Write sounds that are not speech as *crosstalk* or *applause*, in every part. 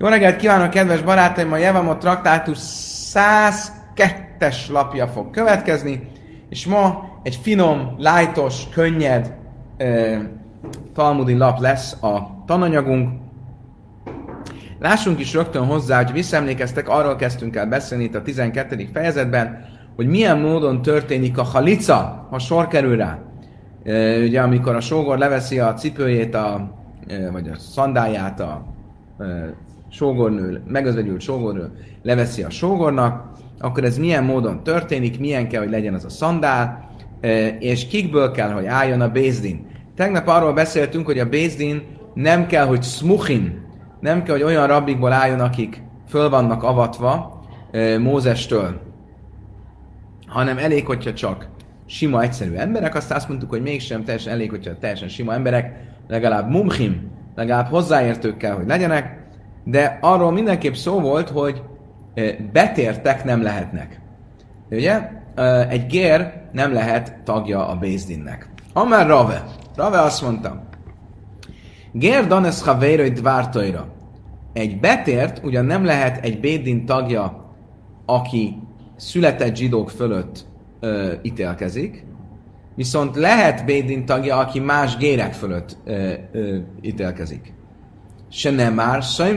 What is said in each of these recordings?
Jó reggelt kívánok, kedves barátaim! A Jevamot traktátus 102-es lapja fog következni, és ma egy finom, lájtos, könnyed eh, talmudi lap lesz a tananyagunk. Lássunk is rögtön hozzá, hogy visszaemlékeztek, arról kezdtünk el beszélni itt a 12. fejezetben, hogy milyen módon történik a halica, ha sor kerül rá. E, ugye amikor a sógor leveszi a cipőjét, a, vagy a szandáját a sógornő, megözvegyült sógornő leveszi a sógornak, akkor ez milyen módon történik, milyen kell, hogy legyen az a szandál, és kikből kell, hogy álljon a Bézdin. Tegnap arról beszéltünk, hogy a Bézdin nem kell, hogy smuchin, nem kell, hogy olyan rabbikból álljon, akik föl vannak avatva Mózestől, hanem elég, hogyha csak sima, egyszerű emberek, azt azt mondtuk, hogy mégsem teljesen elég, hogyha teljesen sima emberek, legalább mumchim, legalább hozzáértők kell, hogy legyenek, de arról mindenképp szó volt, hogy betértek nem lehetnek. Ugye? Egy gér nem lehet tagja a Bézdinnek. Amár Rave. Rave azt mondta, Gér danes havérai dvártaira. Egy betért ugyan nem lehet egy Bédin tagja, aki született zsidók fölött ö, ítélkezik, viszont lehet Bédin tagja, aki más gérek fölött ö, ö, ítélkezik.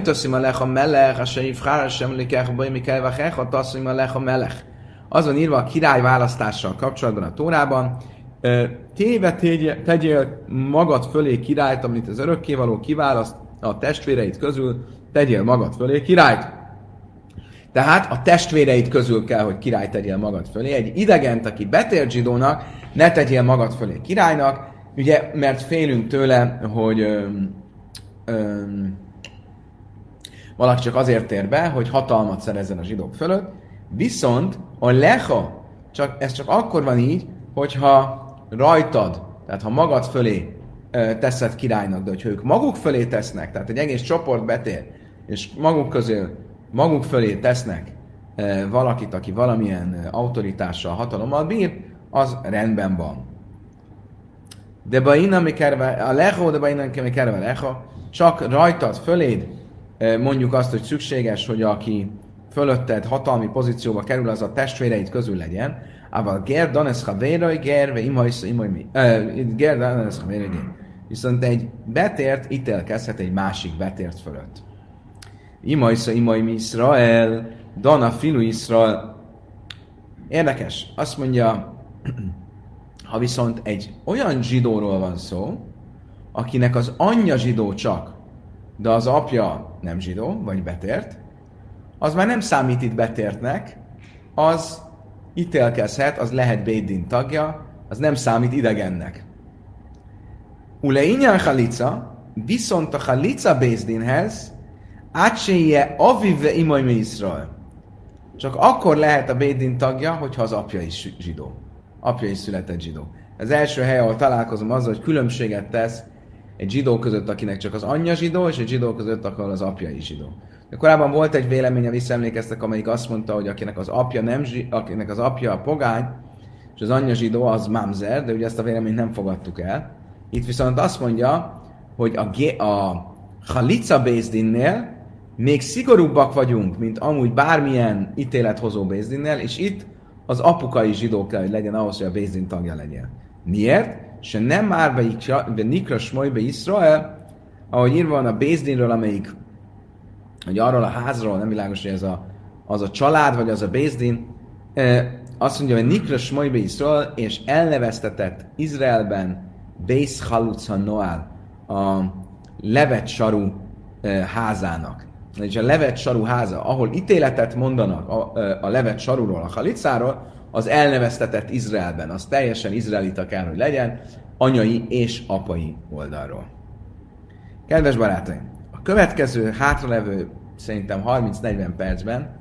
Taszim alech a melech, a se ifrár, sem likech, baj mikel vachech, a taszim alech a melech. Azon írva a király választással kapcsolatban a Tórában, téve tegyél magad fölé királyt, amit az örökkévaló kiválaszt a testvéreit közül, tegyél magad fölé királyt. Tehát a testvéreid közül kell, hogy király tegyél magad fölé. Egy idegent, aki betért zsidónak, ne tegyél magad fölé királynak, ugye, mert félünk tőle, hogy öm, valaki csak azért tér be, hogy hatalmat szerezzen a zsidók fölött, viszont a leha, csak, ez csak akkor van így, hogyha rajtad, tehát ha magad fölé ö, teszed királynak, de hogyha ők maguk fölé tesznek, tehát egy egész csoport betér, és maguk közül maguk fölé tesznek e, valakit, aki valamilyen autoritással, hatalommal bír, az rendben van. De baina mi kerve, a leho, de baina mi kerve leho, csak rajtad, föléd mondjuk azt, hogy szükséges, hogy aki fölötted hatalmi pozícióba kerül, az a testvéreid közül legyen, Ával ger danes havéraj ger, ve imajsz imaj mi. Ger danes havéraj. Viszont egy betért ítélkezhet egy másik betért fölött. Imajsza imaj mi Israel, Dana filu Israel. Érdekes, azt mondja, ha viszont egy olyan zsidóról van szó, akinek az anyja zsidó csak, de az apja nem zsidó, vagy betért, az már nem számít itt betértnek, az ítélkezhet, az lehet Bédin tagja, az nem számít idegennek. Ule inyan halica, viszont a halica Bézdinhez Átséje avive imaj Israel. Csak akkor lehet a Bédin tagja, hogyha az apja is zsidó. Apja is született zsidó. Az első hely, ahol találkozom azzal, hogy különbséget tesz egy zsidó között, akinek csak az anyja zsidó, és egy zsidó között, ahol az apja is zsidó. De korábban volt egy vélemény, visszaemlékeztek, amelyik azt mondta, hogy akinek az apja nem akinek az apja a pogány, és az anyja zsidó, az mamzer, de ugye ezt a véleményt nem fogadtuk el. Itt viszont azt mondja, hogy a, a Halica Bézdinnél még szigorúbbak vagyunk, mint amúgy bármilyen ítélethozó Bézdinnél, és itt az apukai zsidó kell, hogy legyen ahhoz, hogy a Bézdin tagja legyen. Miért? Se nem már be Nikra Smolybe Israel, ahogy írva van a Bézdinről, amelyik, hogy arról a házról, nem világos, hogy ez a, az a család, vagy az a Bézdin, azt mondja, hogy Nikra Smolybe Israel, és elneveztetett Izraelben Bész Haluca Noál, a levet sarú házának és a levet saru háza, ahol ítéletet mondanak a, a levet saruról, a halicáról, az elneveztetett Izraelben, az teljesen izraelita kell, hogy legyen, anyai és apai oldalról. Kedves barátaim, a következő hátralevő szerintem 30-40 percben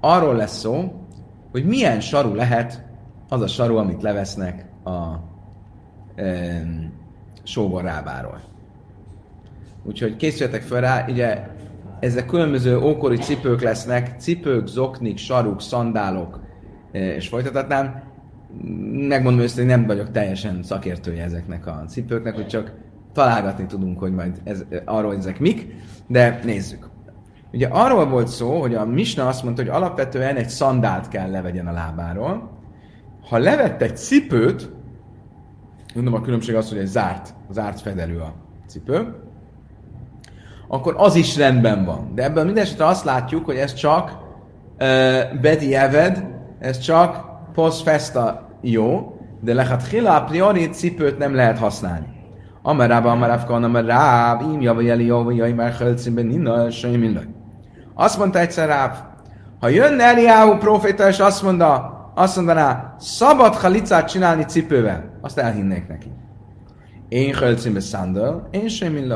arról lesz szó, hogy milyen saru lehet az a saru, amit levesznek a e, sógor rábáról. Úgyhogy készüljetek fel rá, ugye ezek különböző ókori cipők lesznek, cipők, zoknik, saruk, szandálok, eh, és folytathatnám. Megmondom őszintén, nem vagyok teljesen szakértője ezeknek a cipőknek, hogy csak találgatni tudunk, hogy majd ez, arról ezek mik, de nézzük. Ugye arról volt szó, hogy a Misna azt mondta, hogy alapvetően egy szandált kell levegyen a lábáról. Ha levett egy cipőt, mondom a különbség az, hogy egy zárt, zárt fedelő a cipő, akkor az is rendben van. De ebből minden esetre azt látjuk, hogy ez csak uh, Bedi Eved, ez csak post festa jó, de lehet hila a priori cipőt nem lehet használni. Amarába, amaráfka, amaráb, im java jeli java jaj, már hölcimben ninna, semmi Azt mondta egyszer Ráv, ha jönne Eliáhu proféta, és azt mondta, azt mondaná, szabad halicát csinálni cipővel, azt elhinnék neki. Én hölcimbe szandal, én semmi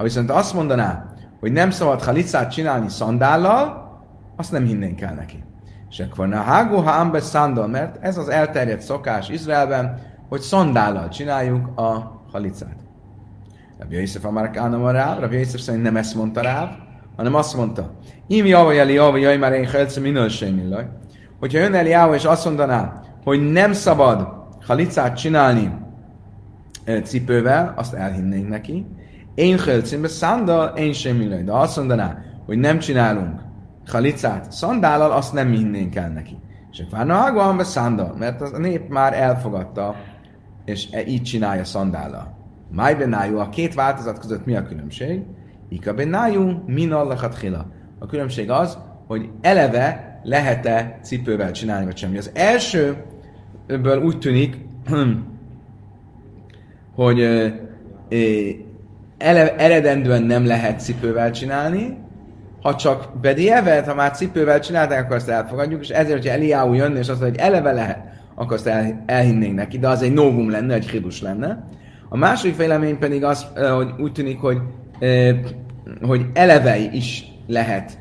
Ha viszont azt mondaná, hogy nem szabad halicát csinálni szandállal, azt nem hinnénk el neki. És akkor na hágó ha ambe szandal, mert ez az elterjedt szokás Izraelben, hogy szandállal csináljuk a halicát. Rabbi Yosef Amarkánam a ráv, Rabbi Yosef szerint nem ezt mondta ráv, hanem azt mondta, Im java jeli java jaj, már én helcem minől sem Hogyha jön Eliáhu és azt mondaná, hogy nem szabad halicát csinálni cipővel, azt elhinnénk neki. Én helcembe szándal, én sem De azt mondaná, hogy nem csinálunk halicát szandállal, azt nem hinnénk el neki. És akkor Várna be szándal, mert a nép már elfogadta, és e, így csinálja szandállal. Máj a két változat között mi a különbség? Ika benájú, min hila. A különbség az, hogy eleve lehet-e cipővel csinálni, vagy semmi. Az elsőből úgy tűnik, *clears throat* hogy ele, eredendően nem lehet cipővel csinálni, ha csak bedievet, ha már cipővel csinálták, akkor azt elfogadjuk, és ezért, hogyha Eliáú jönne, és azt mondja, hogy eleve lehet, akkor azt el, elhinnénk neki, de az egy novum lenne, egy hidus lenne. A második vélemény pedig az, hogy úgy tűnik, hogy, hogy eleve is lehet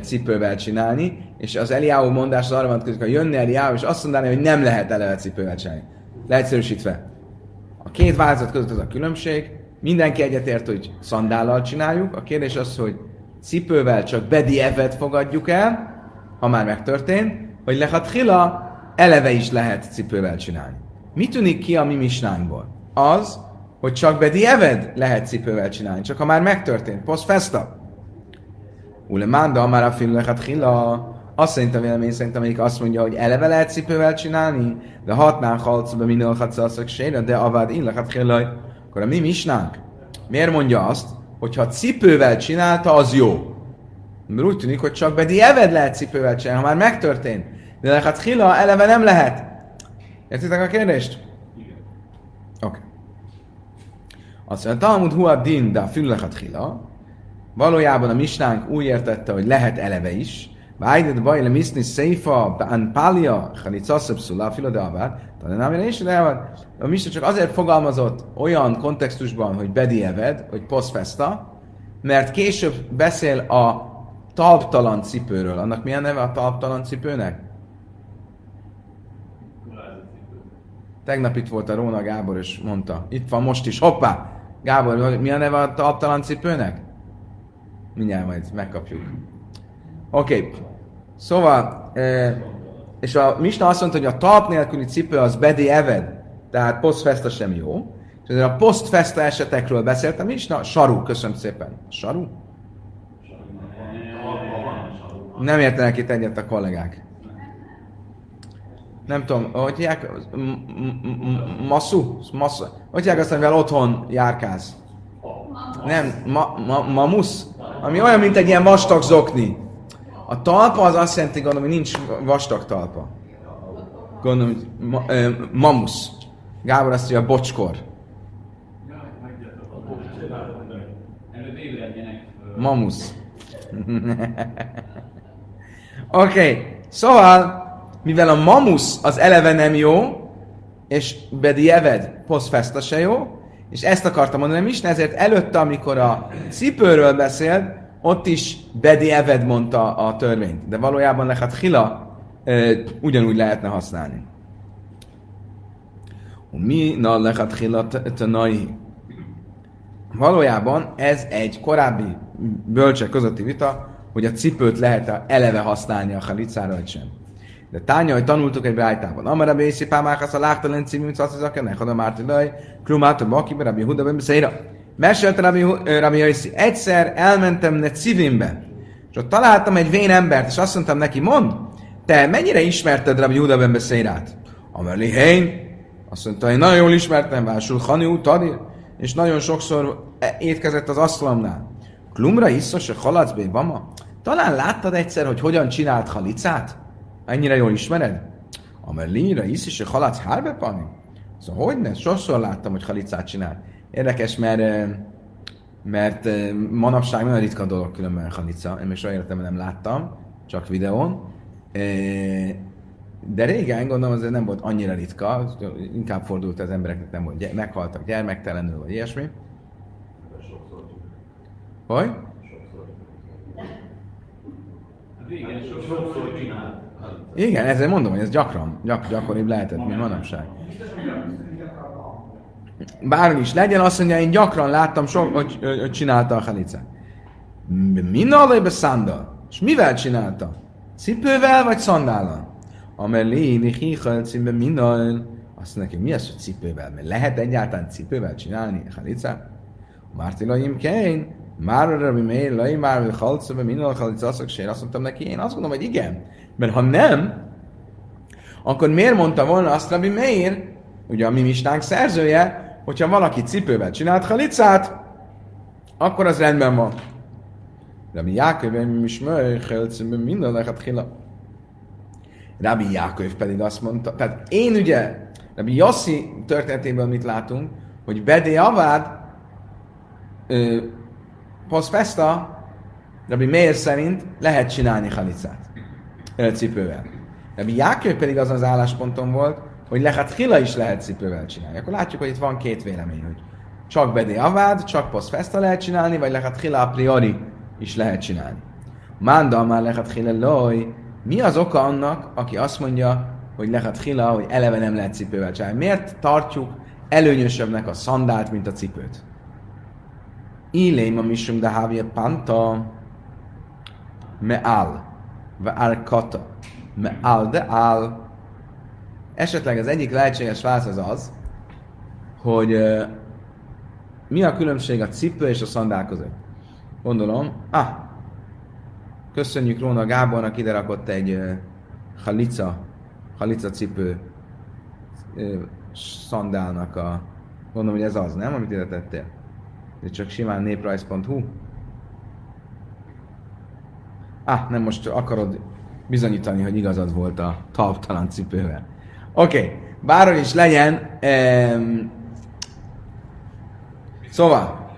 cipővel csinálni, és az Eliáú mondás az arra van, hogy jönne Eliáú, és azt mondaná, hogy nem lehet eleve cipővel csinálni. Leegyszerűsítve. A két változat között az a különbség, mindenki egyetért, hogy szandállal csináljuk, a kérdés az, hogy cipővel csak Bedi Evet fogadjuk el, ha már megtörtént, hogy lehat hila eleve is lehet cipővel csinálni. Mi tűnik ki a mi misnánkból? Az, hogy csak Bedi Eved lehet cipővel csinálni, csak ha már megtörtént, post festa. Ule manda, már a film lehat hila, azt szerint a vélemény szerint, amelyik azt mondja, hogy eleve lehet cipővel csinálni, de hatnán halcba minden hatszaszak sére, de avad in hila, akkor a mi misnánk miért mondja azt, hogyha cipővel csinálta, az jó. Mert úgy tűnik, hogy csak Bedi Eved lehet cipővel csinálni, ha már megtörtént. De lehet Hila eleve nem lehet. Értitek a kérdést? Oké. Okay. Azt mondja, Talmud Huad Din, de Füllechat Hila. Valójában a misnánk úgy értette, hogy lehet eleve is. Vájdet baj le miszni széfa, an pália, halicaszöbb szulá, fila de avár. Talán nem is, de A misna csak azért fogalmazott olyan kontextusban, hogy Bedi Eved, hogy poszfesta, mert később beszél a talptalan cipőről. Annak milyen neve a talptalan cipőnek? Tegnap itt volt a Róna Gábor, és mondta, itt van most is, hoppá! Gábor, mi a neve a talptalan cipőnek? Mindjárt majd megkapjuk. Oké, okay. szóval, e, és a Misna azt mondta, hogy a talp nélküli cipő az bedi eved, tehát posztfesta sem jó. És ezért a posztfesta esetekről beszéltem is, na, saru, köszönöm szépen. Saru? Nem értenek itt egyet a kollégák. Nem tudom, hogy hívják? Massu? Massu? Hogy hívják azt, amivel otthon járkálsz? Nem, ma, ma, mamusz? Ami olyan, mint egy ilyen vastag zokni. A talpa az azt jelenti, gondolom, hogy nincs vastag talpa. Gondolom, hogy ma, ö, mamusz. Gábor azt mondja, bocskor. Mamusz. *laughs* Oké, okay. szóval, mivel a mamusz az eleve nem jó, és Bedi Eved poszfesta se jó, és ezt akartam mondani is, ezért előtte, amikor a cipőről beszélt, ott is Bedi Eved mondta a törvényt, de valójában lehet hila e, ugyanúgy lehetne használni. Mi na lehet hila tanai? Valójában ez egy korábbi bölcsek közötti vita, hogy a cipőt lehet eleve használni a halicára, vagy sem. De tánya, hogy tanultuk egy beállítában. Amara bészi pámákasz a lágtalen című azt az a márti laj, krumát a baki, rabbi huda. Mesélte Rabbi, Rabbi Jaiszi, egyszer elmentem ne civimbe, és ott találtam egy vén embert, és azt mondtam neki, mond, te mennyire ismerted Rabbi Juda ben beszélát? Amerli Hein, azt mondta, én nagyon jól ismertem, Vásul Hani Tadi, és nagyon sokszor e- étkezett az asztalomnál. Klumra iszos a halacbé bama? Talán láttad egyszer, hogy hogyan csinált halicát? Ennyire jól ismered? Amerlinra isz is a halac hárbepani? Szóval hogy ne? Sokszor láttam, hogy halicát csinál. Érdekes, mert, mert manapság nagyon ritka dolog különben halica. Én még soha életemben nem láttam, csak videón. De régen gondolom azért nem volt annyira ritka, inkább fordult az embereknek, nem volt, meghaltak gyermektelenül, vagy ilyesmi. Hogy? Igen, sokszor Igen, ezzel mondom, hogy ez gyakran, gyak, gyakoribb lehetett, mint manapság. Bármi is legyen, azt mondja, én gyakran láttam, so, hogy, hogy csinálta a halicát. Minnal szándal? És mivel csinálta? Cipővel vagy szandállal? Amelé, nihichal cimbe minnal. Azt mondja, mi az, hogy cipővel? Mert lehet egyáltalán cipővel csinálni halicát? Mártilaim Kén, már Rabbi Meir, Lai már, hogy halca, be minden halicaszok, és én azt mondtam neki, én azt mondom, hogy igen. Mert ha nem, akkor miért mondta volna azt Rabbi Meir, ugye a mi mistánk szerzője, hogyha valaki cipővel csinált halicát, akkor az rendben van. Rabbi Jáköv, mi is minden lehet hila. Rabbi Jáköv pedig azt mondta, tehát én ugye, Rabbi Yossi történetében mit látunk, hogy Bedé Avád post festa, Rabbi Meir szerint lehet csinálni halicát cipővel. Rabbi Jákő pedig azon az állásponton volt, hogy lehet hila is lehet cipővel csinálni. Akkor látjuk, hogy itt van két vélemény, hogy csak bedé avád, csak post festa lehet csinálni, vagy lehet hila a priori is lehet csinálni. Manda már lehet hila loj. Mi az oka annak, aki azt mondja, hogy lehet hila, hogy eleve nem lehet cipővel csinálni? Miért tartjuk előnyösebbnek a szandált, mint a cipőt? Ilém a misum de havia panta meál, ve kata, meál de áll. Esetleg az egyik lehetséges válasz az az, hogy mi a különbség a cipő és a szandál között. Gondolom, ah, köszönjük Róna Gábornak, ide rakott egy uh, halica, halica cipő uh, szandálnak a, gondolom, hogy ez az, nem, amit ide tettél? Ez csak simán néprajz.hu. Ah, nem most akarod bizonyítani, hogy igazad volt a talptalan cipővel. Oké, okay. bárhogy is legyen, um, szóval,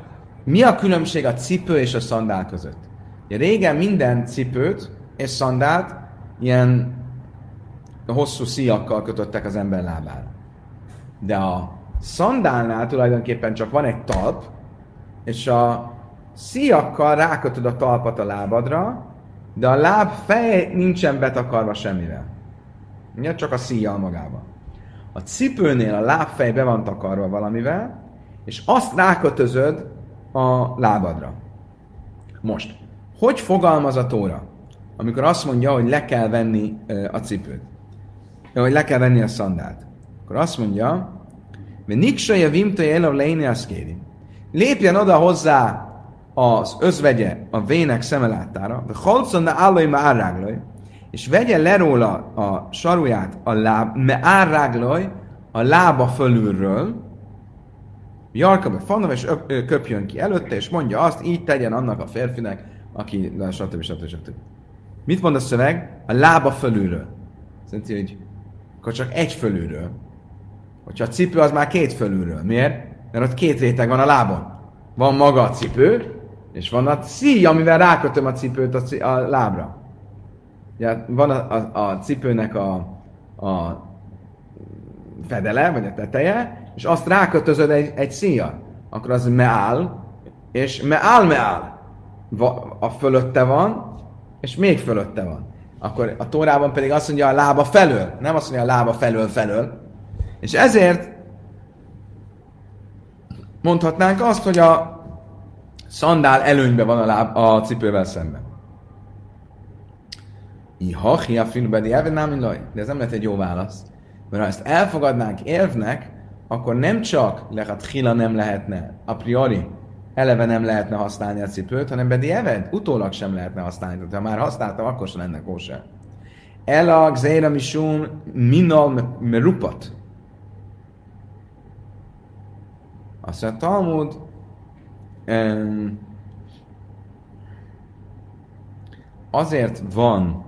mi a különbség a cipő és a szandál között? Ja, régen minden cipőt és szandált ilyen hosszú szíjakkal kötöttek az ember lábára. De a szandálnál tulajdonképpen csak van egy talp, és a szíjakkal rákötöd a talpat a lábadra, de a láb fej nincsen betakarva semmivel. Ugye? Csak a szíjjal magában. A cipőnél a lábfej be van takarva valamivel, és azt rákötözöd a lábadra. Most, hogy fogalmaz a tóra, amikor azt mondja, hogy le kell venni a cipőt, hogy le kell venni a szandált? Akkor azt mondja, mert niksaja vimtaja el a léni lépjen oda hozzá az özvegye a vének szemelátára, de halcon állai árráglaj, és vegye le róla a saruját a láb, me árráglaj, a lába fölülről, Jarka fanna, és köpjön ki előtte, és mondja azt, így tegyen annak a férfinek, aki, stb. stb. stb. Mit mond a szöveg? A lába fölülről. Szerintem, hogy akkor csak egy fölülről. Hogyha a cipő, az már két fölülről. Miért? mert ott két réteg van a lábon. Van maga a cipő, és van a szíj, amivel rákötöm a cipőt a, c- a lábra. Ugye, van a, a, a cipőnek a, a fedele, vagy a teteje, és azt rákötözöd egy, egy szíjjal. Akkor az meál, és meál, meál. A fölötte van, és még fölötte van. Akkor a tórában pedig azt mondja a lába felől, nem azt mondja a lába felől felől. És ezért mondhatnánk azt, hogy a szandál előnybe van a, láb, a cipővel szemben. Iha, a filmbedi elvenám, de ez nem lett egy jó válasz. Mert ha ezt elfogadnánk érvnek, akkor nem csak lehet hila nem lehetne a priori eleve nem lehetne használni a cipőt, hanem bedi eved, utólag sem lehetne használni. Tehát ha már használtam, akkor sem lenne kóser. Ela gzéra misum minal merupat. Azt mondja, Talmud, azért van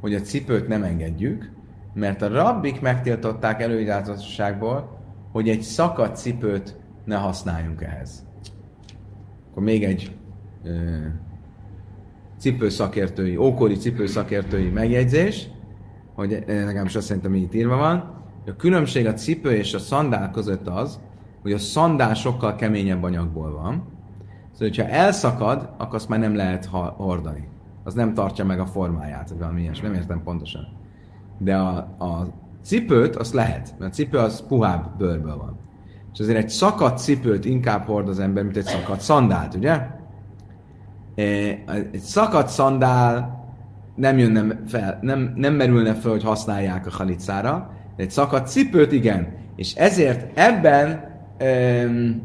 hogy a cipőt nem engedjük, mert a rabbik megtiltották előirányzatosságból, hogy egy szakadt cipőt ne használjunk ehhez. Akkor még egy ö, cipőszakértői, ókori cipőszakértői megjegyzés, hogy nekem azt szerintem így írva van, a különbség a cipő és a szandál között az, hogy a szandál sokkal keményebb anyagból van, szóval, hogyha elszakad, akkor azt már nem lehet hordani. Az nem tartja meg a formáját, vagy valami ilyes, nem értem pontosan. De a, a cipőt azt lehet, mert a cipő az puhább bőrből van. És azért egy szakadt cipőt inkább hord az ember, mint egy szakadt szandált, ugye? E, egy szakadt szandál nem jönne fel, nem, nem merülne fel, hogy használják a halicára, de egy szakadt cipőt igen. És ezért ebben öm,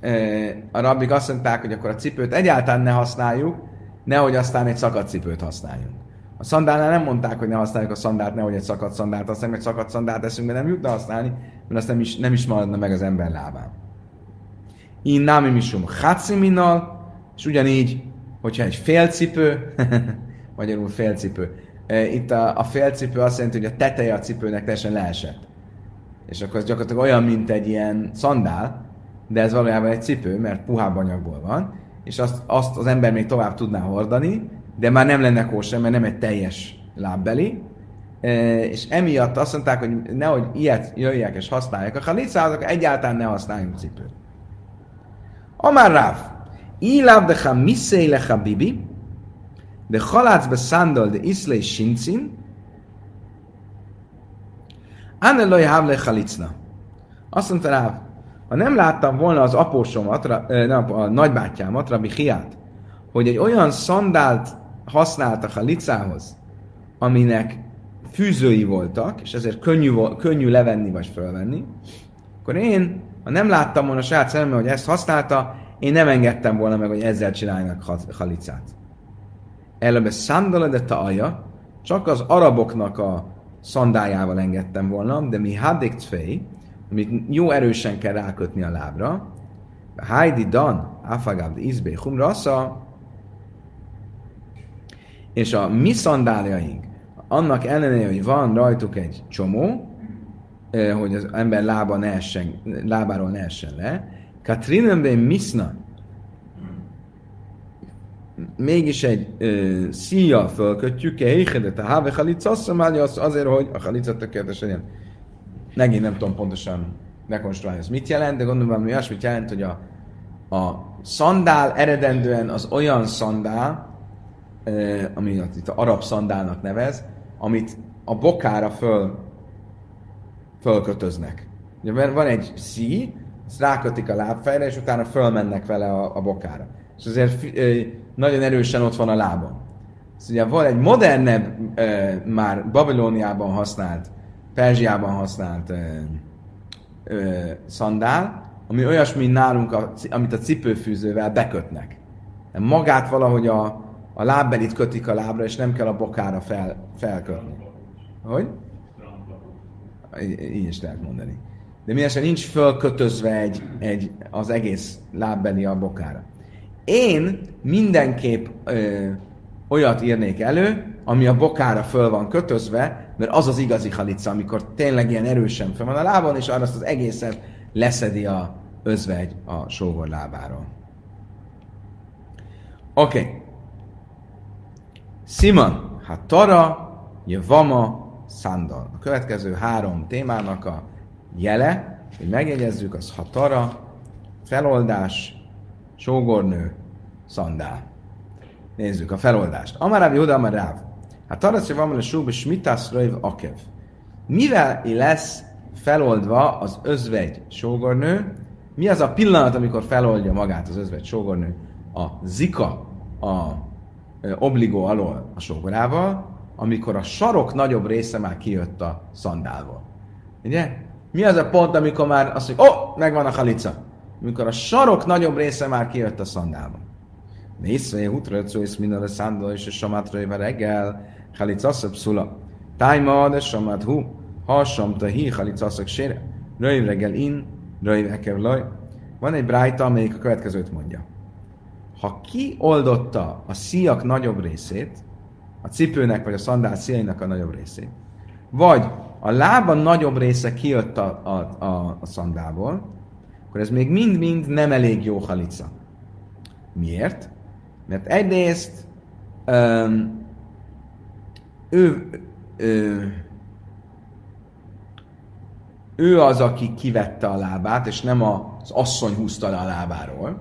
ö, a rabbik azt mondták, hogy akkor a cipőt egyáltalán ne használjuk, nehogy aztán egy szakadt cipőt használjunk. A szandálnál nem mondták, hogy ne használjuk a szandált, nehogy egy szakadt szandált használjunk, egy szakadt szandált eszünkbe nem jutna használni, mert azt nem is, nem is maradna meg az ember lábán. Én námi misum minal, és ugyanígy, hogyha egy félcipő, *laughs* magyarul félcipő, e, itt a, a félcipő azt jelenti, hogy a teteje a cipőnek teljesen leesett. És akkor ez gyakorlatilag olyan, mint egy ilyen szandál, de ez valójában egy cipő, mert puhább anyagból van, és azt, azt az ember még tovább tudná hordani, de már nem lenne kóser, mert nem egy teljes lábbeli, és emiatt azt mondták, hogy nehogy ilyet jöjjek és használják. A halicázok egyáltalán ne használjunk cipőt. Amár ráv, Iláb de ha misszé lecha bibi, de halác be szándal de iszlé sincin, Anne loj havle halicna. Azt mondta rá, ha nem láttam volna az apósomat, nem, a nagybátyámat, Rabbi Hiát, hogy egy olyan szandált használtak a licához, aminek fűzői voltak, és ezért könnyű, könnyű levenni vagy fölvenni, akkor én, ha nem láttam volna a saját szememmel, hogy ezt használta, én nem engedtem volna meg, hogy ezzel csináljanak halicát. Elebe szandala de taaja, csak az araboknak a szandájával engedtem volna, de mi hadik fej, amit jó erősen kell rákötni a lábra, Heidi Dan, Afagab Izbe Humrasa, és a mi szandáljaink, annak ellenére, hogy van rajtuk egy csomó, hogy az ember lába ne essen, lábáról ne essen le, Katrinenben Misna, mégis egy ö, szíjjal fölkötjük, de a háve halica, azt az azért, hogy a halica tökéletes legyen. Megint nem tudom pontosan rekonstruálni, ez mit jelent, de gondolom, hogy olyasmit jelent, hogy a, a szandál eredendően az olyan szandál, ami itt a arab szandálnak nevez, amit a bokára föl, fölkötöznek. Ugye, van egy szí, ezt rákötik a lábfejre, és utána fölmennek vele a, a bokára. És azért nagyon erősen ott van a lábam. Ez ugye van egy modernebb, már Babilóniában használt, Perzsiában használt szandál, ami olyasmi nálunk, a, amit a cipőfűzővel bekötnek. Magát valahogy a, a lábbelit kötik a lábra, és nem kell a bokára fel, felkötni. Hogy? Így is lehet mondani. De mindesen nincs fölkötözve egy, egy, az egész lábbeli a bokára. Én mindenképp ö, olyat írnék elő, ami a bokára föl van kötözve, mert az az igazi halica, amikor tényleg ilyen erősen föl van a lábon, és arra azt az egészet leszedi a özvegy a sógor lábáról. Oké. Okay. Simon, hát Tara, Jevama, Szandal. A következő három témának a jele, hogy megjegyezzük, az Hatara, feloldás, sógornő, szandál. Nézzük a feloldást. Amaráv Jóda Amaráv. Hát Tarasz van a súbe smitász röjv akev. Mivel lesz feloldva az özvegy sógornő, mi az a pillanat, amikor feloldja magát az özvegy sógornő? A zika, a obligó alól a sógorával, amikor a sarok nagyobb része már kijött a szandálból. Ugye? Mi az a pont, amikor már azt mondjuk, ó, oh, megvan a halica. Amikor a sarok nagyobb része már kijött a szandálba. Nézve, hutra és minden a szándó és a samátra reggel, Tájma, de samát hu, hasam te hi halicaszak sére, röjv reggel in, röjv ekev laj. Van egy brájta, amelyik a következőt mondja. Ha kioldotta a szíjak nagyobb részét, a cipőnek vagy a szandál szíjainak a nagyobb részét, vagy a lába nagyobb része kijött a, a, a, a szandálból, akkor ez még mind-mind nem elég jó halica. Miért? Mert egyrészt ő, ő, ő az, aki kivette a lábát, és nem az asszony húzta le a lábáról.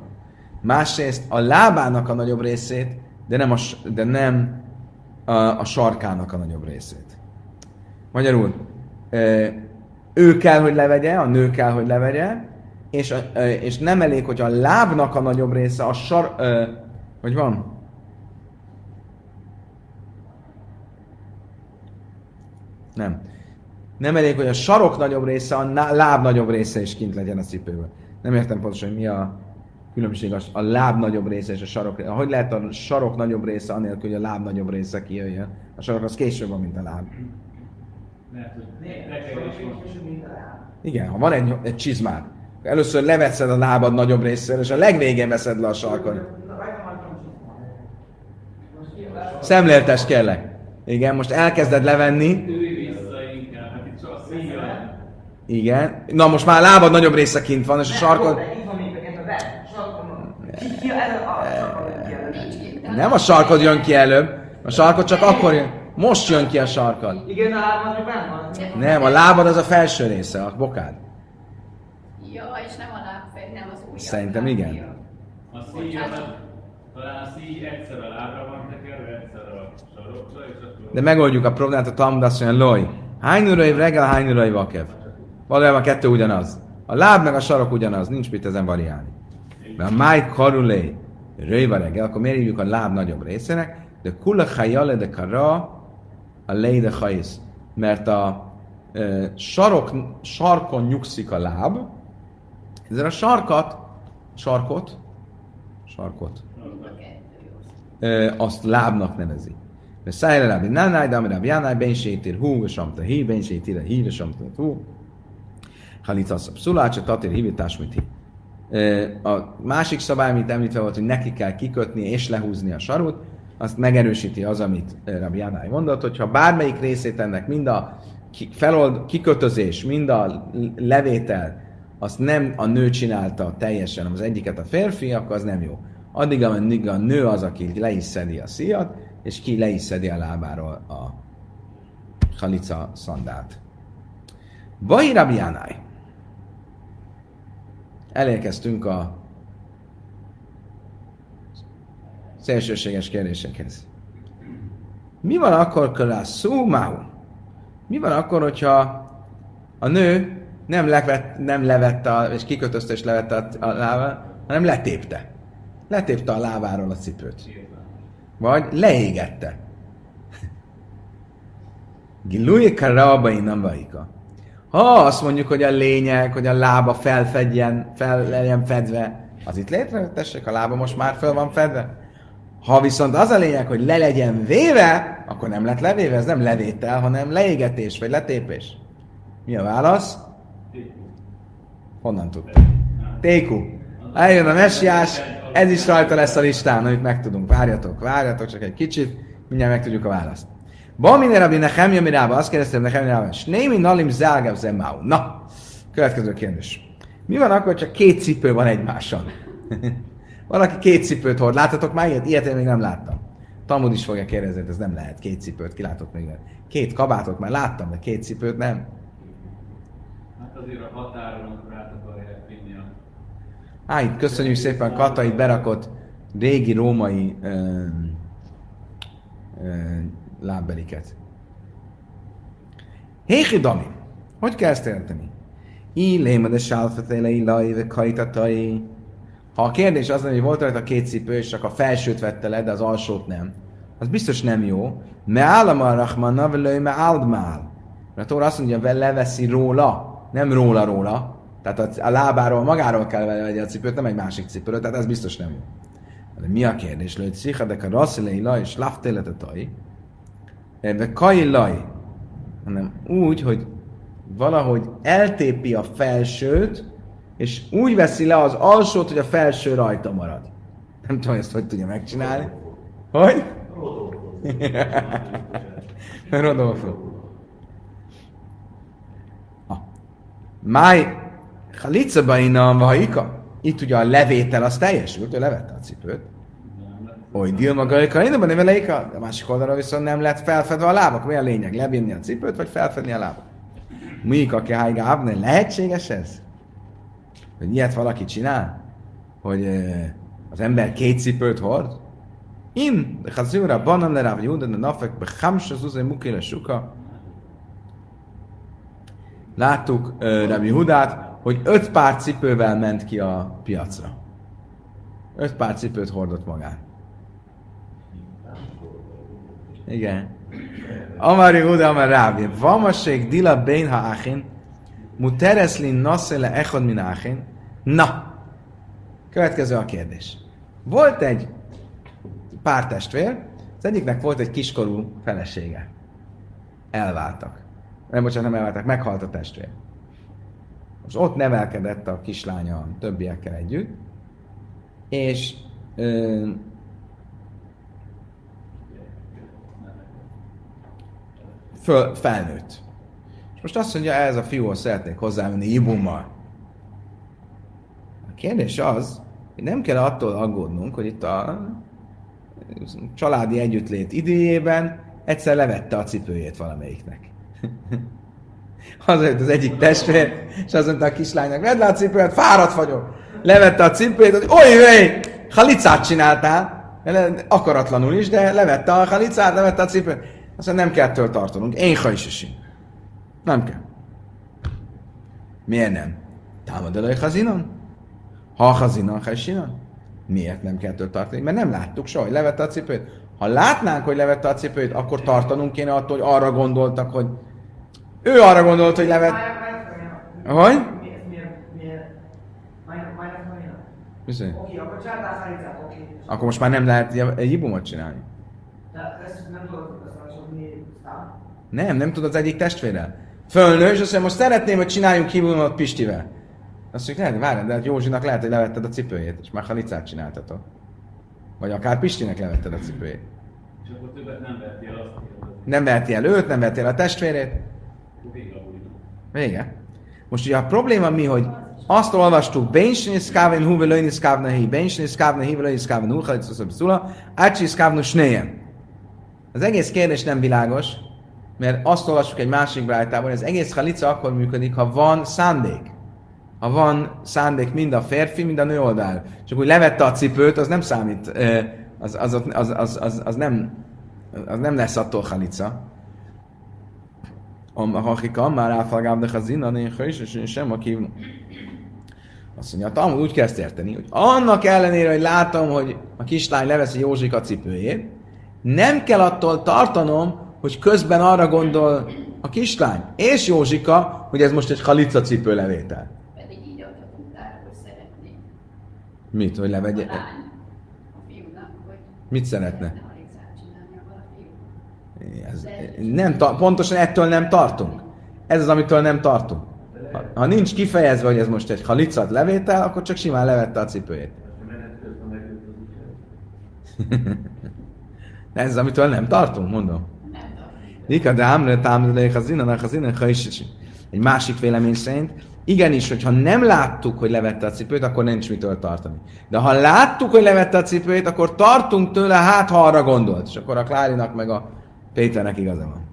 Másrészt a lábának a nagyobb részét, de nem a, de nem a, a sarkának a nagyobb részét. Magyarul, ő kell, hogy levegye, a nő kell, hogy levegye, és, és nem elég, hogy a lábnak a nagyobb része, a sar... Hogy van? Nem. Nem elég, hogy a sarok nagyobb része, a láb nagyobb része is kint legyen a cipőből. Nem értem pontosan, hogy mi a különbség a, a láb nagyobb része és a sarok része. Hogy lehet a sarok nagyobb része anélkül, hogy a láb nagyobb része kijöjjön? A sarok az később van, mint a láb. Igen, ha van egy, egy csizmád, először leveszed a lábad nagyobb részéről, és a legvégén veszed le a sarkon. Szemléltes kérlek. Igen, most elkezded levenni. Igen. Na most már a lábad nagyobb része kint van, és a sarkon... Nem a sarkod jön ki előbb. A sarkod csak akkor jön. Most jön ki a sarkad. Igen, a lábad benne van. Nem, a lábad az a felső része, a bokád. Ja, és nem a lábfej, nem az ujjad. Szerintem igen. A szíj, talán a szíj egyszer a lábra van tekerve, egyszer a sarokra, és akkor... De megoldjuk a problémát, a Talmud azt mondja, Loj, hány urai reggel, hány urai vakev. Valójában a kettő ugyanaz. A láb meg a sarok ugyanaz, nincs mit ezen variálni. De a máj karulé, röjva reggel, akkor miért a láb nagyobb részének? De kula hajale de kara, a leide hajsz. Mert a e, sarok, sarkon nyugszik a láb, ezzel a sarkat, sarkot, sarkot, e, azt lábnak nevezi. Mert szájra lábi nánáj, de amire jánáj, hú, és amta hí, ben hí, és amta hú. Halicasz pszulácsa, tatér hívítás, mint. A másik szabály, amit említve volt, hogy neki kell kikötni és lehúzni a sarut, azt megerősíti az, amit Rabbi Jánály mondott, hogyha bármelyik részét ennek mind a felold, kikötözés, mind a levétel, azt nem a nő csinálta teljesen, hanem az egyiket a férfi, akkor az nem jó. Addig, amíg a nő az, aki le is szedi a szíjat, és ki le is szedi a lábáról a halica szandát. Bai Rabbi Jánály. Elérkeztünk a szélsőséges kérdésekhez. Mi van akkor, köle szómáú? Mi van akkor, hogyha a nő nem, levett, nem levette, a, és kikötözte és levette a, a lábát, hanem letépte. Letépte a lábáról a cipőt. Vagy leégette. Gilúj karabai nem vaika. Ha azt mondjuk, hogy a lényeg, hogy a lába felfedjen, fel legyen fedve, az itt létre, tessék, a lába most már fel van fedve. Ha viszont az a lényeg, hogy le legyen véve, akkor nem lett levéve, ez nem levétel, hanem leégetés vagy letépés. Mi a válasz? Honnan tud? Téku. Eljön a messiás, ez is rajta lesz a listán, amit megtudunk. Várjatok, várjatok csak egy kicsit, mindjárt megtudjuk a választ. Ba minden rabbi Nehemja mirába, azt kérdeztem Nehemja mirába, és némi nalim zálgav zemáu. Na, következő kérdés. Mi van akkor, csak két cipő van egymáson? *laughs* Valaki két cipőt hord. Láttatok már ilyet? Ilyet én még nem láttam. Talmud is fogja kérdezni, ez nem lehet. Két cipőt kilátok még nem. Két kabátot már láttam, de két cipőt nem. Hát azért a határon, amikor át akarják vinni a... Á, itt köszönjük szépen Kata, itt berakott régi római ö, ö, lábbeliket. Héhi Dami, hogy kell ezt érteni? Í léma de sálfetéle illai, kajtatai. Ha a kérdés az, hogy volt rajta két cipő, és csak a felsőt vette le, de az alsót nem, az biztos nem jó. Me állam a rahman navelői, me áldmál. Mert a azt mondja, leveszi róla, nem róla-róla, tehát a, lábáról magáról kell vegye a cipőt, nem egy másik cipőről, tehát ez biztos nem jó. De mi a kérdés? Hogy szihadek a rasszilei laj és laftéletetai, de kai laj, hanem úgy, hogy valahogy eltépi a felsőt, és úgy veszi le az alsót, hogy a felső rajta marad. Nem tudom, ezt hogy tudja megcsinálni. Hogy? *laughs* Rodolfo. Ah. Máj Halica baina vahika. Itt ugye a levétel az teljesült, ő levette a cipőt. Oly Dilma Galika, én nem de a másik oldalra viszont nem lett felfedve a lábak. Mi a lényeg? Levinni a cipőt, vagy felfedni a lábak? Mi a hájga Lehetséges ez? Hogy ilyet valaki csinál? Hogy az ember két cipőt hord? In, de chazura, banan le Rav Yehuda, de nafek, be chamsa zuzai mukile suka. Láttuk uh, Rav Yehudát, hogy öt pár cipővel ment ki a piacra. Öt pár cipőt hordott magán. Igen. Amari Uda, Amar Rábi. Vamaség dila bein ha achin, mutereszlin nasszele echad min achin. Na, következő a kérdés. Volt egy pár testvér, az egyiknek volt egy kiskorú felesége. Elváltak. Nem, bocsánat, nem elváltak, meghalt a testvér. Most ott nevelkedett a kislánya a többiekkel együtt, és ö, föl, felnőtt. És most azt mondja, ez a fiúhoz szeretnék hozzámenni Ibummal. A kérdés az, hogy nem kell attól aggódnunk, hogy itt a családi együttlét idejében egyszer levette a cipőjét valamelyiknek. *laughs* Hazajött az egyik testvér, és azt mondta a kislánynak, vedd le a cipőt, fáradt vagyok. Levette a cipőjét, hogy oly, vej, halicát csináltál, akaratlanul is, de levette a halicát, levette a cipőt. Azt mondja, nem kell től tartanunk. Én hajsisi. Nem kell. Miért nem? Támad el a hazinon? Ha hazinon, hajsinon? Miért nem kell től tartani? Mert nem láttuk soha, hogy levette a cipőt. Ha látnánk, hogy levette a cipőt, akkor tartanunk kéne attól, hogy arra gondoltak, hogy ő arra gondolt, hogy levet... Hogy? Bizony. Oké, akkor. Akkor most már nem lehet egy ibumot csinálni. De ezt nem tudod Nem, nem tud az egyik testvérrel. Fölnő, és azt mondja, most szeretném, hogy csináljunk ibumot Pistivel. Azt mondjuk, lehet, várj, de hát Józsinak lehet, hogy levetted a cipőjét, és már halicát csináltatok. Vagy akár Pistinek levetted a cipőjét. És akkor többet nem vettél azt, Nem veheti el őt, nem veheti el a testvérét. vége. Most ugye a probléma mi, hogy azt olvastuk, Bensni szkáven hu velőni szkávna hi, Bensni szkávna hi velőni szkávna halicuszabb szula, ácsi szkávna snéjen. Az egész kérdés nem világos, mert azt olvasjuk egy másik brájtában, hogy az egész halica akkor működik, ha van szándék. Ha van szándék mind a férfi, mind a nő oldal. Csak úgy levette a cipőt, az nem számít, az, az, az, az, az, az, nem, az nem lesz attól halica. A hakika, már áfalgábnak az innen, én és sem, aki azt mondja, a Talmud úgy kezd érteni, hogy annak ellenére, hogy látom, hogy a kislány leveszi Józsika cipőjét, nem kell attól tartanom, hogy közben arra gondol a kislány és Józsika, hogy ez most egy halica cipőlevétel. Pedig így adhatunk rá, hogy szeretné. Mit, hogy A levegye? lány a fiúnak, hogy Mit szeretne? a. Ez, nem ta- pontosan ettől nem tartunk. Ez az, amitől nem tartunk. Ha, ha nincs kifejezve, hogy ez most egy halicat levétel, akkor csak simán levette a cipőjét. *laughs* Ez az, amitől nem tartunk, mondom. Nem tudom. Ika de ámre támre hazinan, hazinan, hajsisi. Egy másik vélemény szerint, igenis, hogyha nem láttuk, hogy levette a cipőt, akkor nincs mitől tartani. De ha láttuk, hogy levette a cipőjét, akkor tartunk tőle, hát ha arra gondolt. És akkor a Klárinak meg a Péternek igaza van.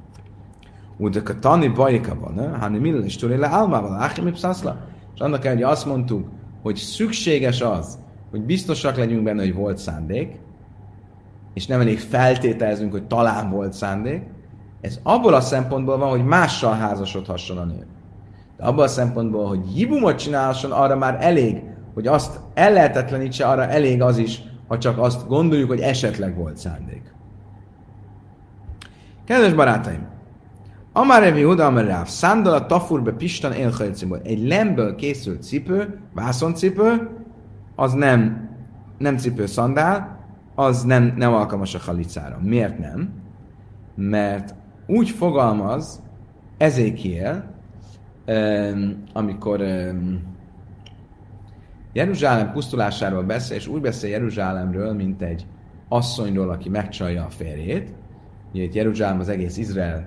Úgy a tani bajika van, ne? Hani mille is tőle álmával, áhim ipszaszla. És annak el, hogy azt mondtuk, hogy szükséges az, hogy biztosak legyünk benne, hogy volt szándék, és nem elég feltételezünk, hogy talán volt szándék, ez abból a szempontból van, hogy mással házasodhasson a nő. De abból a szempontból, hogy jibumot csinálhasson, arra már elég, hogy azt ellehetetlenítse, arra elég az is, ha csak azt gondoljuk, hogy esetleg volt szándék. Kedves barátaim! Amár Revi Uda, Amár Ráv, szándal a tafurbe pistan élhajcimból. Egy lemből készült cipő, vászoncipő, az nem, nem cipő szandál, az nem, nem alkalmas a halicára. Miért nem? Mert úgy fogalmaz Ezékiel, amikor em, Jeruzsálem pusztulásáról beszél, és úgy beszél Jeruzsálemről, mint egy asszonyról, aki megcsalja a férjét. Ugye itt Jeruzsálem az egész Izrael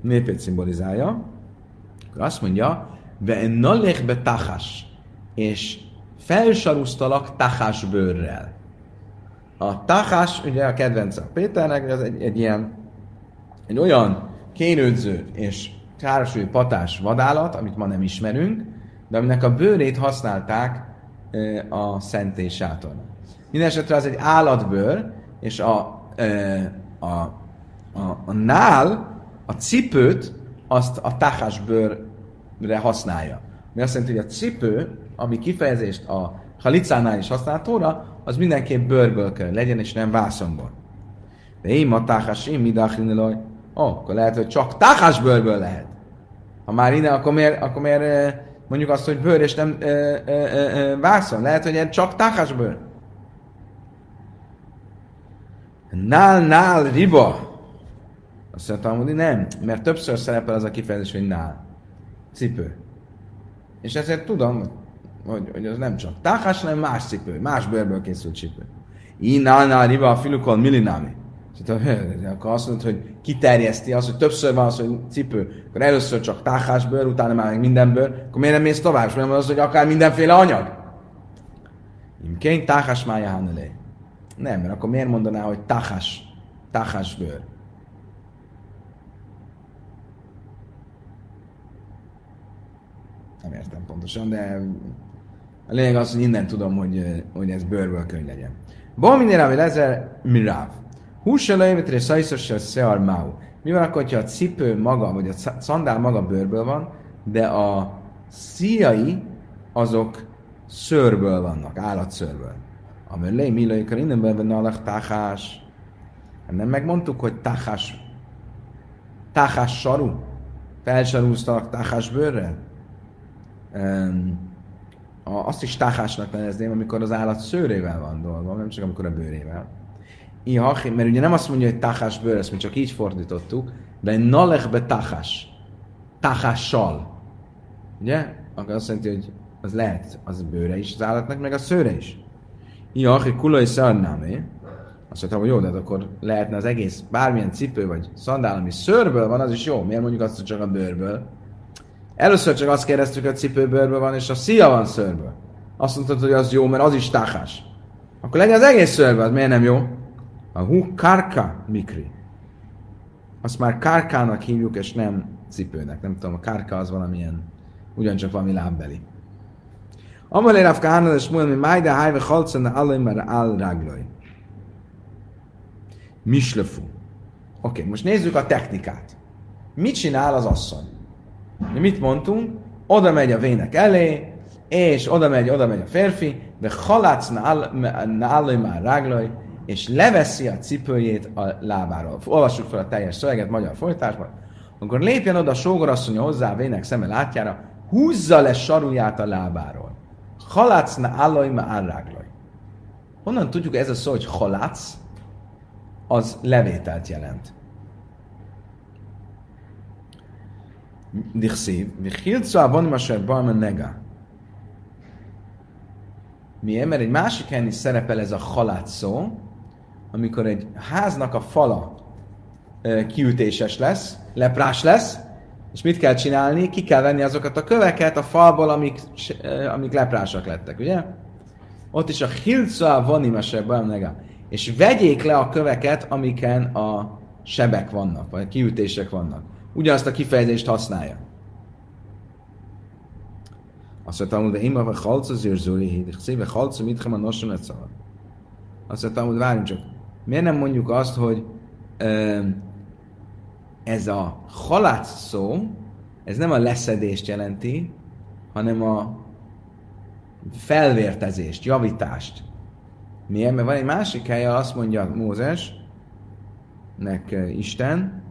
népét szimbolizálja. Akkor azt mondja, ve nalech tachas, és felsarusztalak tachás bőrrel. A tachás, ugye a kedvence a Péternek, az egy, egy ilyen, egy olyan kénődző és károsú patás vadállat, amit ma nem ismerünk, de aminek a bőrét használták a szentély sátorban. Mindenesetre az egy állatbőr, és a, a, a, a nál, a cipőt, azt a tachás bőrre használja. Mi azt jelenti, hogy a cipő, ami kifejezést a halicánál is használ Tóra, az mindenképp bőrből kell legyen, és nem vászonból. De én a táhás, én mi Ó, akkor lehet, hogy csak táhás bőrből lehet. Ha már innen, akkor miért, akkor miért mondjuk azt, hogy bőr és nem vászon? Lehet, hogy ez csak táhás bőr. Nál, nál, riba. Azt mondtam, hogy nem, mert többször szerepel az a kifejezés, hogy nál. Cipő. És ezért tudom, hogy, hogy az nem csak táhás, hanem más cipő, más bőrből készült cipő. Így nál, riba, a filukon, Akkor azt mondod, hogy kiterjeszti az, hogy többször van az, hogy cipő, akkor először csak táhásbőr, utána már meg mindenből, akkor miért nem mész tovább? És az, hogy akár mindenféle anyag? Imkény táhás mája hanelé. Nem, mert akkor miért mondaná, hogy táhás, táhásbőr? Nem értem pontosan, de a lényeg az, hogy innen tudom, hogy, hogy ez bőrből könyv legyen. Balminére, ami lezer, miráv. Hússelőjémetre szajszos se szear máu. Mi van akkor, ha a cipő maga, vagy a szandál maga bőrből van, de a szíjai azok szőrből vannak, állatszőrből. Amely lej millőjükör innenből benne a táhás. Nem megmondtuk, hogy táhás, táhás saru? Felsarúztak táhás bőrrel? Um, a, azt is táhásnak nevezném, amikor az állat szőrével van dolga, nem csak amikor a bőrével. Ihach, mert ugye nem azt mondja, hogy táhás bőr, ezt mi csak így fordítottuk, de nalechbe táhás. Táhással. Ugye? Akkor azt jelenti, hogy az lehet az bőre is az állatnak, meg a szőre is. Ihach, kulai szarnámé. Azt mondtam, hogy jó, de hát akkor lehetne az egész, bármilyen cipő vagy szandál, ami szőrből van, az is jó. Miért mondjuk azt, hogy csak a bőrből? Először csak azt kérdeztük, hogy a cipő bőrből van, és a szia van szőrből. Azt mondtad, hogy az jó, mert az is táhás. Akkor legyen az egész szőrből, az miért nem jó? A hú kárka mikri. Azt már kárkának hívjuk, és nem cipőnek. Nem tudom, a kárka az valamilyen, ugyancsak valami lábbeli. Amalé Rav Kahana, és mondom, hogy májda hájve halcana allai már áll ráglai. Mislefu. Oké, most nézzük a technikát. Mit csinál az asszony? Mi mit mondtunk? Oda megy a vének elé, és oda megy, oda megy a férfi, de halác nállai már ráglai, és leveszi a cipőjét a lábáról. Olvassuk fel a teljes szöveget magyar folytásban. Akkor lépjen oda a sógorasszonya hozzá a vének szeme látjára, húzza le saruját a lábáról. Halácna állaj ma árráglaj. Honnan tudjuk ez a szó, hogy halác, az levételt jelent. Dichszív, vichilcu a vonimasar balma nega. Miért? Mert egy másik helyen is szerepel ez a halát szó, amikor egy háznak a fala kiütéses lesz, leprás lesz, és mit kell csinálni? Ki kell venni azokat a köveket a falból, amik, amik leprásak lettek, ugye? Ott is a hilca vanimesebben És vegyék le a köveket, amiken a sebek vannak, vagy kiütések vannak. Ugyanazt a kifejezést használja. Azt mondta, hogy én ma halca zőrzőri hídik, széve halca mit a nosom Azt mondta, hogy várjunk csak, miért nem mondjuk azt, hogy ez a halác szó, ez nem a leszedést jelenti, hanem a felvértezést, javítást. Miért? Mert van egy másik helye, azt mondja Mózes, nek Isten,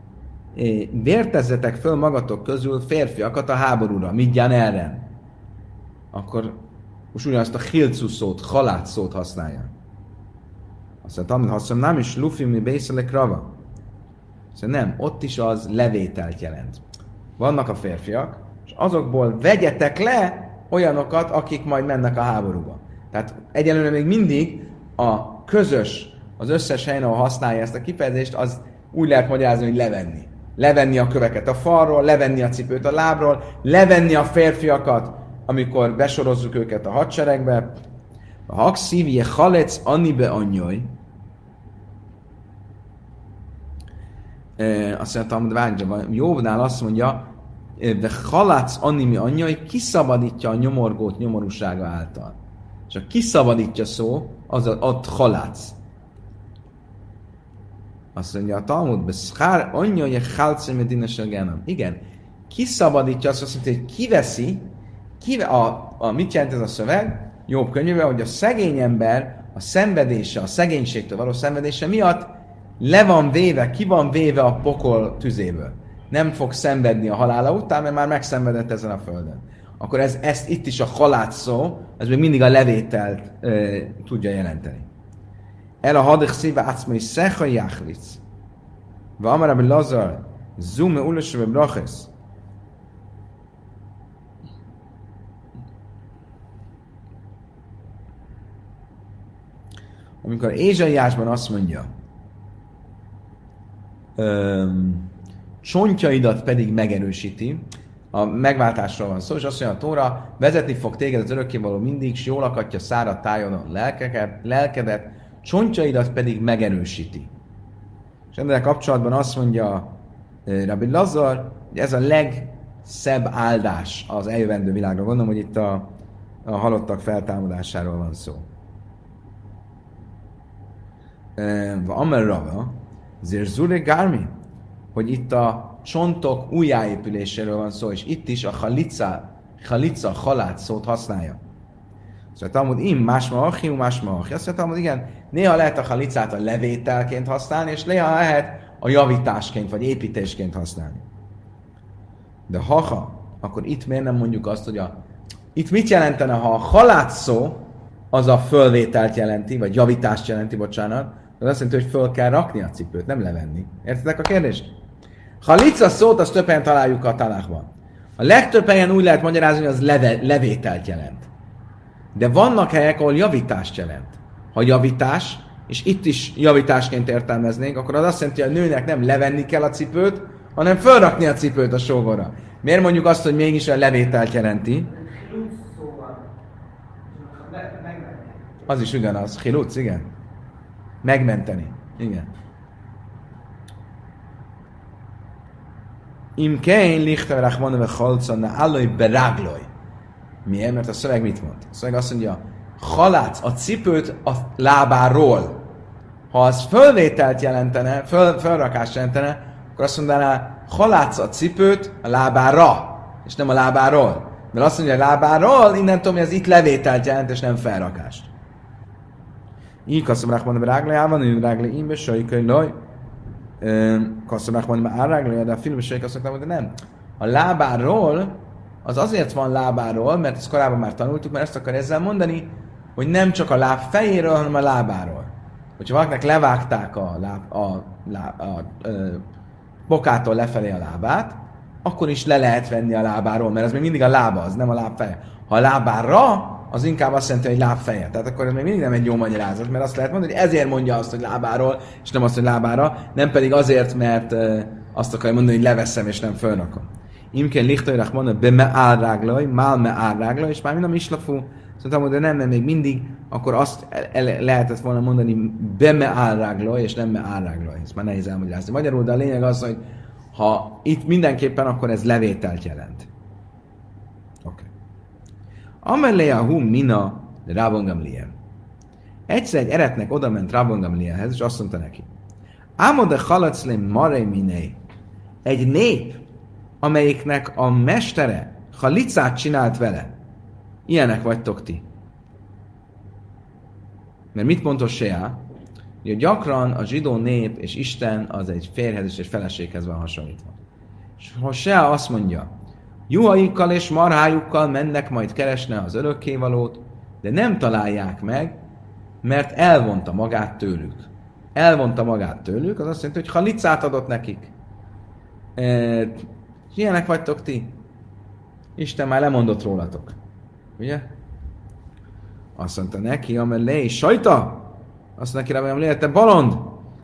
vértezzetek föl magatok közül férfiakat a háborúra, mindjárt erre. Akkor most ugyanazt a hilcu szót, halát szót használja. Azt mondta, használom, nem is lufi mi bészele rava. Szóval nem, ott is az levételt jelent. Vannak a férfiak, és azokból vegyetek le olyanokat, akik majd mennek a háborúba. Tehát egyelőre még mindig a közös, az összes helyen, ahol használja ezt a kifejezést, az úgy lehet magyarázni, hogy levenni. Levenni a köveket a falról, levenni a cipőt a lábról, levenni a férfiakat, amikor besorozzuk őket a hadseregbe. A hakszívje halec anibe anyjaj. Azt mondja, hogy várja, Jóvnál azt mondja, de halác animi anyjai kiszabadítja a nyomorgót nyomorúsága által. És a kiszabadítja szó, az a, ott halác. Azt mondja a Talmud, szkár anyja, halce medina Igen, kiszabadítja, azt mondja, hogy kiveszi, kive, a, a, mit jelent ez a szöveg? Jobb könyvében, hogy a szegény ember a szenvedése, a szegénységtől való szenvedése miatt le van véve, ki van véve a pokol tüzéből. Nem fog szenvedni a halála után, mert már megszenvedett ezen a földön. Akkor ez, ezt itt is a halát szó, ez még mindig a levételt e, tudja jelenteni. El a hadich szíve átszmai szecha jáchlic. Va amara be Lazar, zume ulasra be brachesz. Amikor Ézsaiásban azt mondja, csontjaidat pedig megerősíti, a megváltásról van szó, és azt mondja, a Tóra vezetni fog téged az örökkévaló mindig, és jól akadja szára tájon lelkeket, lelkedet, csontjaidat pedig megerősíti. És ennek kapcsolatban azt mondja Rabbi Lazar, hogy ez a legszebb áldás az eljövendő világra. Gondolom, hogy itt a, a halottak feltámadásáról van szó. Amel Rava, Zirzure Garmi, hogy itt a csontok újjáépüléséről van szó, és itt is a halica, halica halát szót használja. Szóval Talmud im, más ma achi, más ma achi. Azt mondja, Talmud, igen, néha lehet a halicát a levételként használni, és néha lehet a javításként, vagy építésként használni. De ha, akkor itt miért nem mondjuk azt, hogy a... Itt mit jelentene, ha a halát szó, az a fölvételt jelenti, vagy javítást jelenti, bocsánat, az azt jelenti, hogy föl kell rakni a cipőt, nem levenni. Értitek a kérdést? Ha lica szót, azt több helyen találjuk a tanákban. A legtöbb helyen úgy lehet magyarázni, hogy az leve, levételt jelent. De vannak helyek, ahol javítást jelent. Ha javítás, és itt is javításként értelmeznénk, akkor az azt jelenti, hogy a nőnek nem levenni kell a cipőt, hanem fölrakni a cipőt a sógorra. Miért mondjuk azt, hogy mégis a levételt jelenti? szóval. Az is ugyanaz. Hiluc, igen. Megmenteni. Igen. Im kein lichter rachmana ve chalca na alloj berágloj. Miért? Mert a szöveg mit mond? A szöveg azt mondja, halác a cipőt a lábáról. Ha az fölvételt jelentene, föl, fölrakást jelentene, akkor azt mondaná, halác a cipőt a lábára, és nem a lábáról. Mert azt mondja, a lábáról, innen tudom, hogy ez itt levételt jelent, és nem felrakást. Így kaszom rachmana beráglajában, ő ráglaj imbe, sajkai loj. Kaszom rachmana beráglajában, de a filmben sajkai de nem. A lábáról az azért van lábáról, mert ezt korábban már tanultuk, mert ezt akar ezzel mondani, hogy nem csak a láb fejéről, hanem a lábáról. Hogyha valakinek levágták a, láb, a, a, a, a bokától lefelé a lábát, akkor is le lehet venni a lábáról, mert ez még mindig a lába, az nem a lábfeje. Ha a lábára, az inkább azt jelenti, hogy lábfeje. Tehát akkor ez még mindig nem egy jó magyarázat, mert azt lehet mondani, hogy ezért mondja azt, hogy lábáról, és nem azt, hogy lábára, nem pedig azért, mert azt akarja mondani, hogy leveszem és nem fölrakom. Imken lichtajrach mondja, be me álráglaj, mál me álráglaj, és már mind a mislafú, szóval de nem, mert még mindig, akkor azt lehetett volna mondani, be me álráglaj, és nem me álráglaj. Ezt már nehéz elmagyarázni. Magyarul, de a lényeg az, hogy ha itt mindenképpen, akkor ez levételt jelent. Amelé a hum mina Rabon Gamliel. Egyszer egy eretnek oda ment Rabon Gamlielhez, és azt mondta neki, Ámode halaclém mare miné. Egy nép amelyiknek a mestere halicát csinált vele. Ilyenek vagytok ti. Mert mit mondott Seá? Ugye gyakran a zsidó nép és Isten az egy férhez és egy feleséghez van hasonlítva. És ha se azt mondja, juhaikkal és marhájukkal mennek majd keresne az örökkévalót, de nem találják meg, mert elvonta magát tőlük. Elvonta magát tőlük, az azt jelenti, hogy halicát adott nekik. E, ilyenek vagytok ti. Isten már lemondott rólatok. Ugye? Azt mondta neki, amelé, sajta! Azt neki hogy te balond!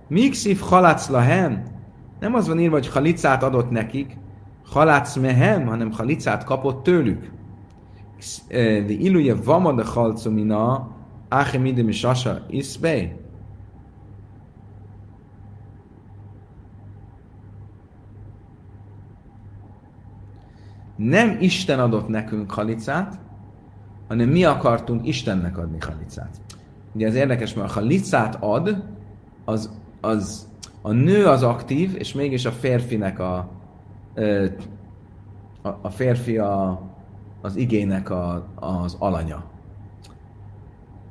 Míg szív halác lahem? Nem az van írva, hogy halicát adott nekik, halác mehem, hanem halicát kapott tőlük. De iluje vamad a halcomina, áhe idem is asa iszbej. Nem Isten adott nekünk halicát, hanem mi akartunk Istennek adni halicát. Ugye ez érdekes, mert ha licát ad, az, az a nő az aktív, és mégis a férfinek a, a, férfi a, az igének a, az alanya.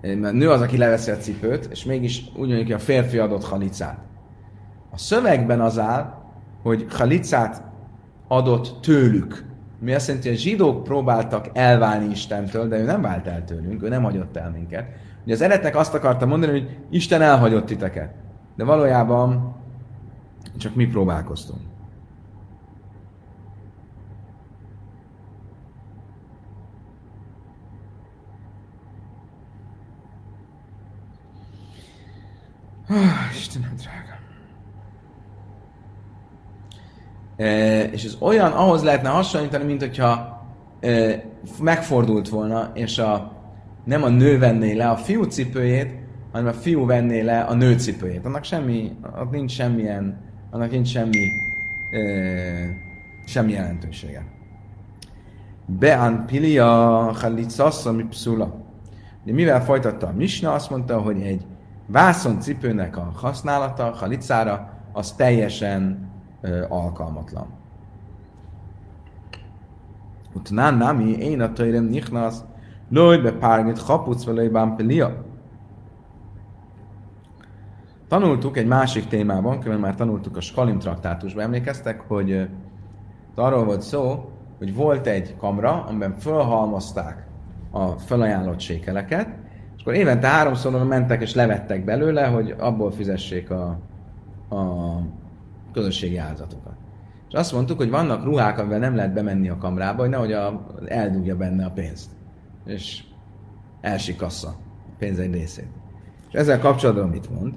Mert nő az, aki leveszi a cipőt, és mégis úgy mondjuk, hogy a férfi adott halicát. A szövegben az áll, hogy halicát adott tőlük. Mi azt jelenti, hogy a zsidók próbáltak elválni Istentől, de ő nem vált el tőlünk, ő nem hagyott el minket. Ugye az eretnek azt akarta mondani, hogy Isten elhagyott titeket. De valójában csak mi próbálkoztunk. Istenem drága. E, és ez olyan, ahhoz lehetne hasonlítani, mint hogyha e, megfordult volna, és a, nem a nő venné le a fiú cipőjét, hanem a fiú venné le a nő cipőjét. Annak semmi, annak nincs semmilyen, annak nincs semmi, e, semmi jelentősége. Bean pilia halicassa mi pszula. De mivel folytatta a Misna, azt mondta, hogy egy cipőnek a használata, halicára, az teljesen ö, alkalmatlan. Utnán nami, én a tőrem nichnasz, lőj be párgit hapuc velőj bámpelia. Tanultuk egy másik témában, külön már tanultuk a Skalim traktátusban, emlékeztek, hogy arról volt szó, hogy volt egy kamra, amiben fölhalmozták a felajánlott sékeleket, akkor évente háromszor mentek és levettek belőle, hogy abból fizessék a, a közösségi áldozatokat. És azt mondtuk, hogy vannak ruhák, amivel nem lehet bemenni a kamrába, hogy nehogy a, eldugja benne a pénzt. És elsikassza a pénz egy részét. És ezzel kapcsolatban mit mond?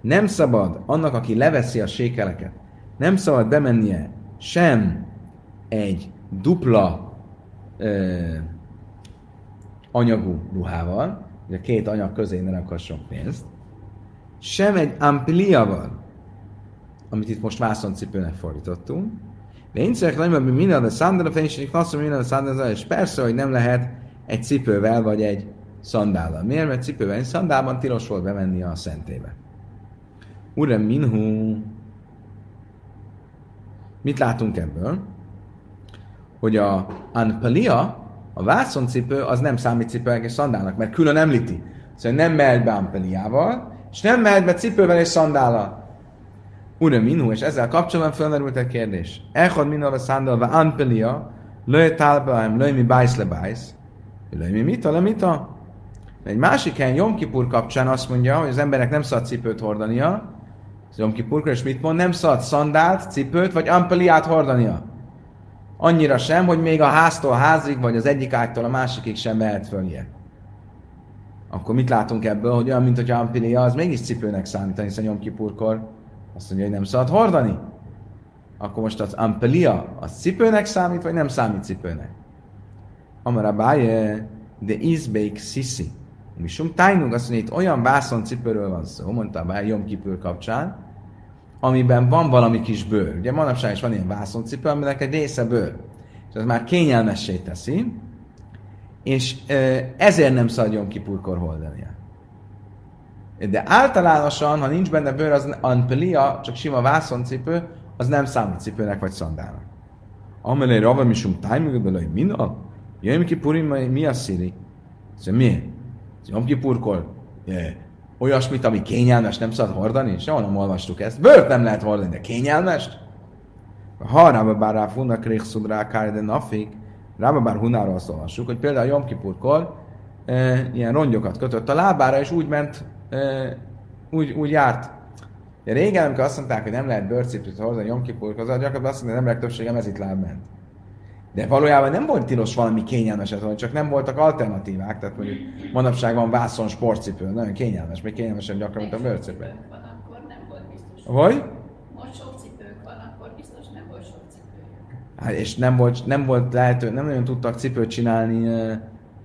Nem szabad annak, aki leveszi a sékeleket, nem szabad bemennie sem egy dupla ö, anyagú ruhával, hogy a két anyag közé ne rakasson pénzt, sem egy ampliával, amit itt most vászoncipőnek fordítottunk. De én szeretném, nem, hogy minden a szandál, fénység klasszul, minden a szandál, és persze, hogy nem lehet egy cipővel vagy egy szandállal. Miért? Mert cipővel egy szandálban tilos volt bemenni a szentébe. Urem minhu. Mit látunk ebből? Hogy a anpalia, a vászoncipő, az nem számít cipőnek és szandálnak, mert külön említi. Szóval nem mehet be anpaliával, és nem mehet be cipővel és szandállal. Ura minhu, és ezzel kapcsolatban felmerült egy kérdés. Echad minhu a szándalva anpelia, löj talbaim, löj mi bájsz le bájsz, löj mi mita, le mita. Egy másik helyen Jom Kipur kapcsán azt mondja, hogy az emberek nem szabad cipőt hordania, az Jom Kipurkor, és mit mond? Nem szabad szandált, cipőt, vagy ampeliát hordania. Annyira sem, hogy még a háztól a házig, vagy az egyik ágytól a másikig sem mehet följe. Akkor mit látunk ebből, hogy olyan, mint hogy ampelia, az mégis cipőnek számít, hiszen Jom Kipurkor azt mondja, hogy nem szabad hordani. Akkor most az ampelia, az cipőnek számít, vagy nem számít cipőnek? Amara báje, de izbeik sisi. Mi sum tájnunk azt mondja, itt olyan vászon cipőről van szó, mondta a Jom Kipő kapcsán, amiben van valami kis bőr. Ugye manapság is van ilyen vászoncipő, aminek egy része bőr. És ez már kényelmessé teszi, és ezért nem szabad Jom Kipurkor holdania. De általánosan, ha nincs benne bőr, az anpelia, csak sima vászoncipő, az nem számít cipőnek vagy szandálnak. Amelé rava misum tájmig belőle, min a? Jöjjön ki purim, mi a szíri? Szóval mi? Jom Kipurkor olyasmit, ami kényelmes, nem szabad hordani? Soha nem olvastuk ezt. Bőrt nem lehet hordani, de kényelmes? Ha Rába bár rá funnak rékszud rá de nafik, Rába bár hunáról azt olvassuk, hogy például Jom Kipurkor e, ilyen rongyokat kötött a lábára, és úgy ment, e, úgy, úgy járt. De régen, amikor azt mondták, hogy nem lehet bőrcipőt hordani Jom Kipurkor, az gyakorlatilag azt mondták, hogy nem emberek többsége mezitláb ment. De valójában nem volt tilos valami kényelmeset, hanem csak nem voltak alternatívák. Tehát mondjuk manapság van vászon sportcipő, nagyon kényelmes, még kényelmesebb gyakran, mint a bőrcipő. Van, akkor nem volt biztos. Vagy? Most sok cipőnk van, akkor biztos nem volt sok cipőjük. Hát és nem volt, nem volt lehető, nem nagyon tudtak cipőt csinálni ö,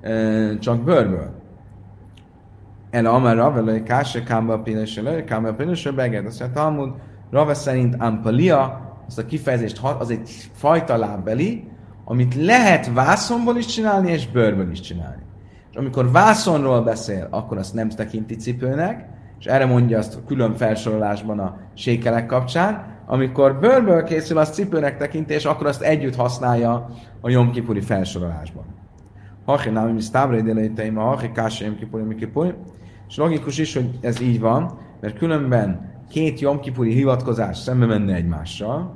ö, csak bőrből. El Amar Rave, hogy Káse Kámba Pinesre, le, Kámba Pinesre, Beged. Azt mondja, Talmud, Rave szerint Ampalia, azt a kifejezést, az egy fajta lábbeli, amit lehet vászonból is csinálni, és bőrből is csinálni. És amikor vászonról beszél, akkor azt nem tekinti cipőnek, és erre mondja azt a külön felsorolásban a sékelek kapcsán, amikor bőrből készül, azt cipőnek tekinti, és akkor azt együtt használja a Jomkipuri felsorolásban. Hachi námi mi sztábra idéleiteim, a hachi kása Jomkipuri Mikipuri. És logikus is, hogy ez így van, mert különben két Jomkipuri hivatkozás szembe menne egymással,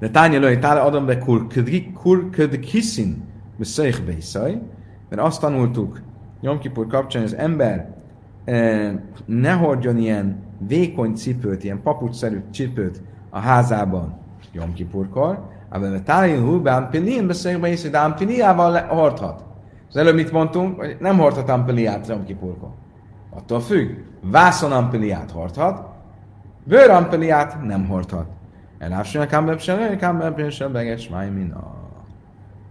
de tánya lőj, tála adom be kur ködkissin, beszélyk beiszaj, mert azt tanultuk Jomkipur kapcsán, az ember eh, ne hordjon ilyen vékony cipőt, ilyen papucsszerű cipőt a házában Jomkipurkor, ám tájén hulbe ampilin beszéljük be de ampiliával le- hordhat. Az előbb mit mondtunk, hogy nem hordhat ampiliát Jomkipurkor. Attól függ, vászon ampiliát hordhat, bőr ampiliát nem hordhat. Elásson a kámbepsen, kámbepsen, beges, min a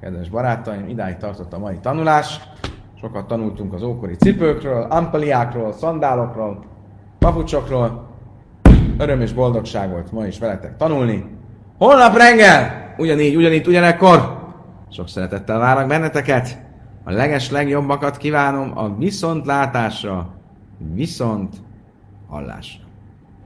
Kedves barátaim, idáig tartott a mai tanulás. Sokat tanultunk az ókori cipőkről, ampeliákról, szandálokról, papucsokról. Öröm és boldogság volt ma is veletek tanulni. Holnap reggel, ugyanígy, ugyanígy, ugyanekkor. Sok szeretettel várok benneteket. A leges legjobbakat kívánom a viszontlátásra, viszont hallásra.